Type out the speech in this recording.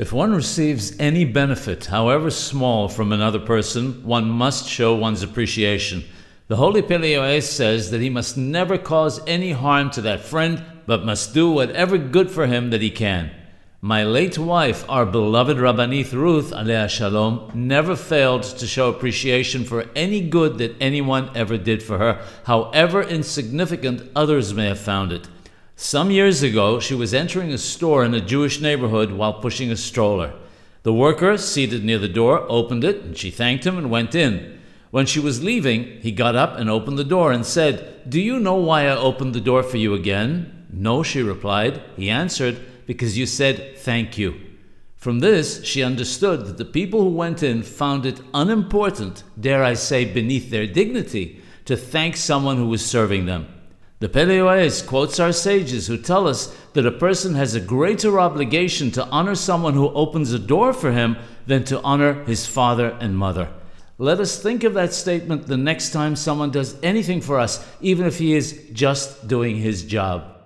If one receives any benefit, however small, from another person, one must show one's appreciation. The Holy Pele Yoetz says that he must never cause any harm to that friend, but must do whatever good for him that he can. My late wife, our beloved Rabbanith Ruth, alea shalom, never failed to show appreciation for any good that anyone ever did for her, however insignificant others may have found it. Some years ago, she was entering a store in a Jewish neighborhood while pushing a stroller. The worker, seated near the door, opened it, and she thanked him and went in. When she was leaving, he got up and opened the door and said, Do you know why I opened the door for you again? No, she replied. He answered, Because you said thank you. From this, she understood that the people who went in found it unimportant, dare I say, beneath their dignity, to thank someone who was serving them. The Pele Yoetz quotes our sages who tell us that a person has a greater obligation to honor someone who opens a door for him than to honor his father and mother. Let us think of that statement the next time someone does anything for us, even if he is just doing his job.